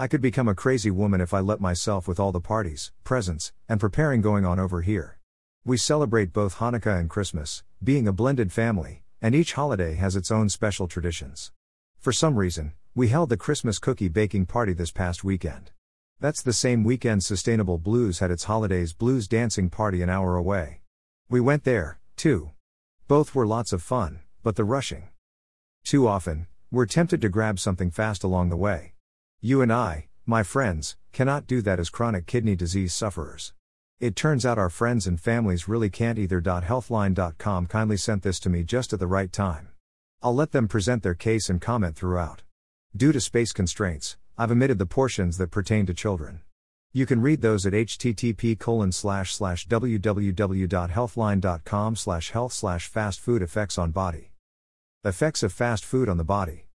I could become a crazy woman if I let myself with all the parties, presents, and preparing going on over here. We celebrate both Hanukkah and Christmas, being a blended family, and each holiday has its own special traditions. For some reason, we held the Christmas cookie baking party this past weekend. That's the same weekend Sustainable Blues had its holidays blues dancing party an hour away. We went there, too. Both were lots of fun, but the rushing. Too often, we're tempted to grab something fast along the way. You and I, my friends, cannot do that as chronic kidney disease sufferers. It turns out our friends and families really can't either. Healthline.com kindly sent this to me just at the right time. I'll let them present their case and comment throughout. Due to space constraints, I've omitted the portions that pertain to children. You can read those at http www.healthline.com health fast food effects on body. Effects of fast food on the body.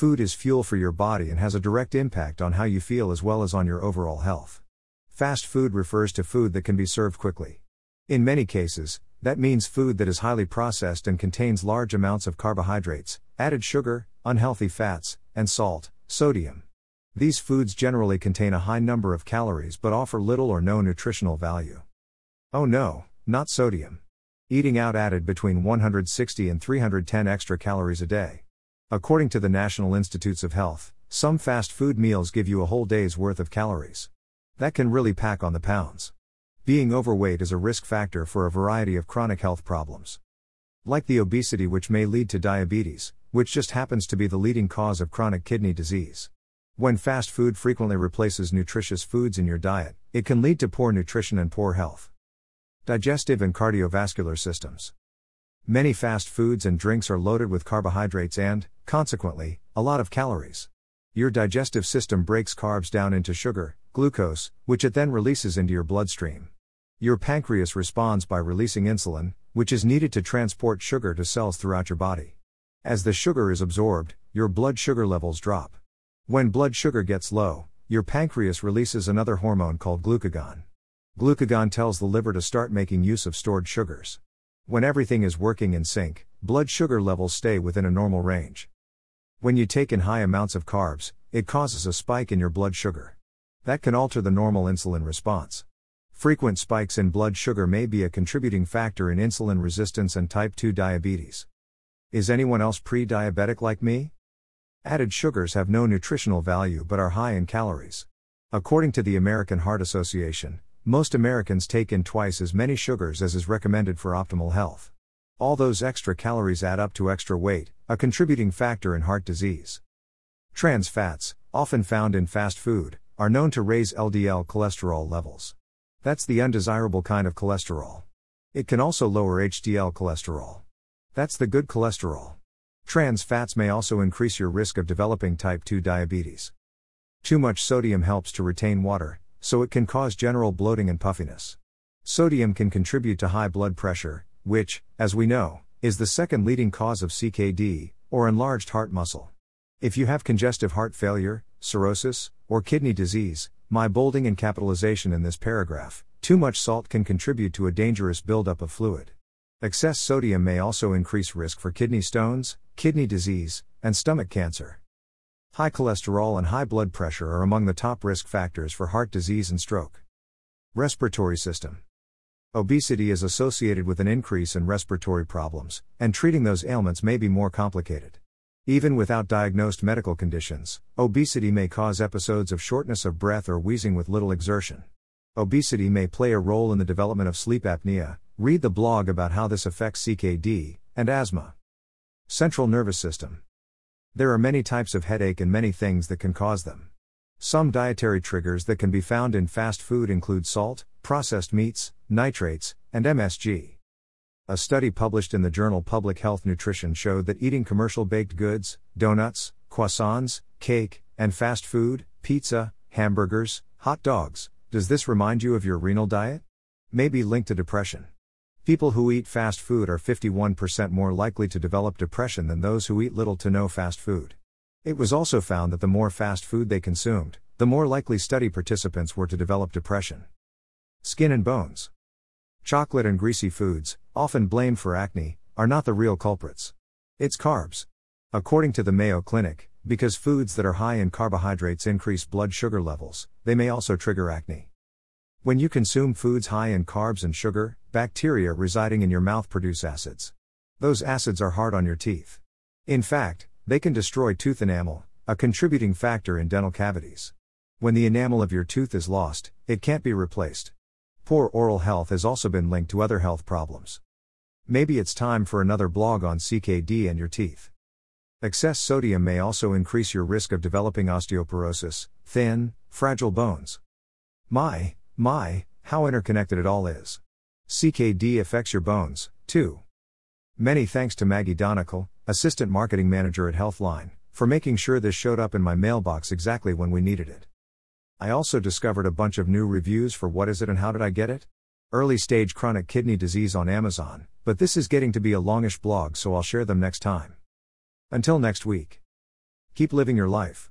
Food is fuel for your body and has a direct impact on how you feel as well as on your overall health. Fast food refers to food that can be served quickly. In many cases, that means food that is highly processed and contains large amounts of carbohydrates, added sugar, unhealthy fats, and salt, sodium. These foods generally contain a high number of calories but offer little or no nutritional value. Oh no, not sodium. Eating out added between 160 and 310 extra calories a day. According to the National Institutes of Health, some fast food meals give you a whole day's worth of calories. That can really pack on the pounds. Being overweight is a risk factor for a variety of chronic health problems. Like the obesity, which may lead to diabetes, which just happens to be the leading cause of chronic kidney disease. When fast food frequently replaces nutritious foods in your diet, it can lead to poor nutrition and poor health. Digestive and cardiovascular systems. Many fast foods and drinks are loaded with carbohydrates and, consequently, a lot of calories. Your digestive system breaks carbs down into sugar, glucose, which it then releases into your bloodstream. Your pancreas responds by releasing insulin, which is needed to transport sugar to cells throughout your body. As the sugar is absorbed, your blood sugar levels drop. When blood sugar gets low, your pancreas releases another hormone called glucagon. Glucagon tells the liver to start making use of stored sugars. When everything is working in sync, blood sugar levels stay within a normal range. When you take in high amounts of carbs, it causes a spike in your blood sugar. That can alter the normal insulin response. Frequent spikes in blood sugar may be a contributing factor in insulin resistance and type 2 diabetes. Is anyone else pre diabetic like me? Added sugars have no nutritional value but are high in calories. According to the American Heart Association, most Americans take in twice as many sugars as is recommended for optimal health. All those extra calories add up to extra weight, a contributing factor in heart disease. Trans fats, often found in fast food, are known to raise LDL cholesterol levels. That's the undesirable kind of cholesterol. It can also lower HDL cholesterol. That's the good cholesterol. Trans fats may also increase your risk of developing type 2 diabetes. Too much sodium helps to retain water, so it can cause general bloating and puffiness. Sodium can contribute to high blood pressure, which, as we know, is the second leading cause of CKD, or enlarged heart muscle. If you have congestive heart failure, cirrhosis, or kidney disease, my bolding and capitalization in this paragraph, too much salt can contribute to a dangerous buildup of fluid. Excess sodium may also increase risk for kidney stones, kidney disease, and stomach cancer. High cholesterol and high blood pressure are among the top risk factors for heart disease and stroke. Respiratory system. Obesity is associated with an increase in respiratory problems, and treating those ailments may be more complicated. Even without diagnosed medical conditions, obesity may cause episodes of shortness of breath or wheezing with little exertion. Obesity may play a role in the development of sleep apnea. Read the blog about how this affects CKD and asthma. Central nervous system. There are many types of headache and many things that can cause them. Some dietary triggers that can be found in fast food include salt, processed meats, nitrates, and MSG. A study published in the journal Public Health Nutrition showed that eating commercial baked goods, donuts, croissants, cake, and fast food, pizza, hamburgers, hot dogs, does this remind you of your renal diet? May be linked to depression. People who eat fast food are 51% more likely to develop depression than those who eat little to no fast food. It was also found that the more fast food they consumed, the more likely study participants were to develop depression. Skin and bones. Chocolate and greasy foods, often blamed for acne, are not the real culprits. It's carbs. According to the Mayo Clinic, because foods that are high in carbohydrates increase blood sugar levels, they may also trigger acne. When you consume foods high in carbs and sugar, bacteria residing in your mouth produce acids. Those acids are hard on your teeth. In fact, they can destroy tooth enamel, a contributing factor in dental cavities. When the enamel of your tooth is lost, it can't be replaced. Poor oral health has also been linked to other health problems. Maybe it's time for another blog on CKD and your teeth. Excess sodium may also increase your risk of developing osteoporosis, thin, fragile bones. My, my, how interconnected it all is. CKD affects your bones, too. Many thanks to Maggie Donegal, Assistant Marketing Manager at Healthline, for making sure this showed up in my mailbox exactly when we needed it. I also discovered a bunch of new reviews for What Is It and How Did I Get It? Early stage chronic kidney disease on Amazon, but this is getting to be a longish blog so I'll share them next time. Until next week. Keep living your life.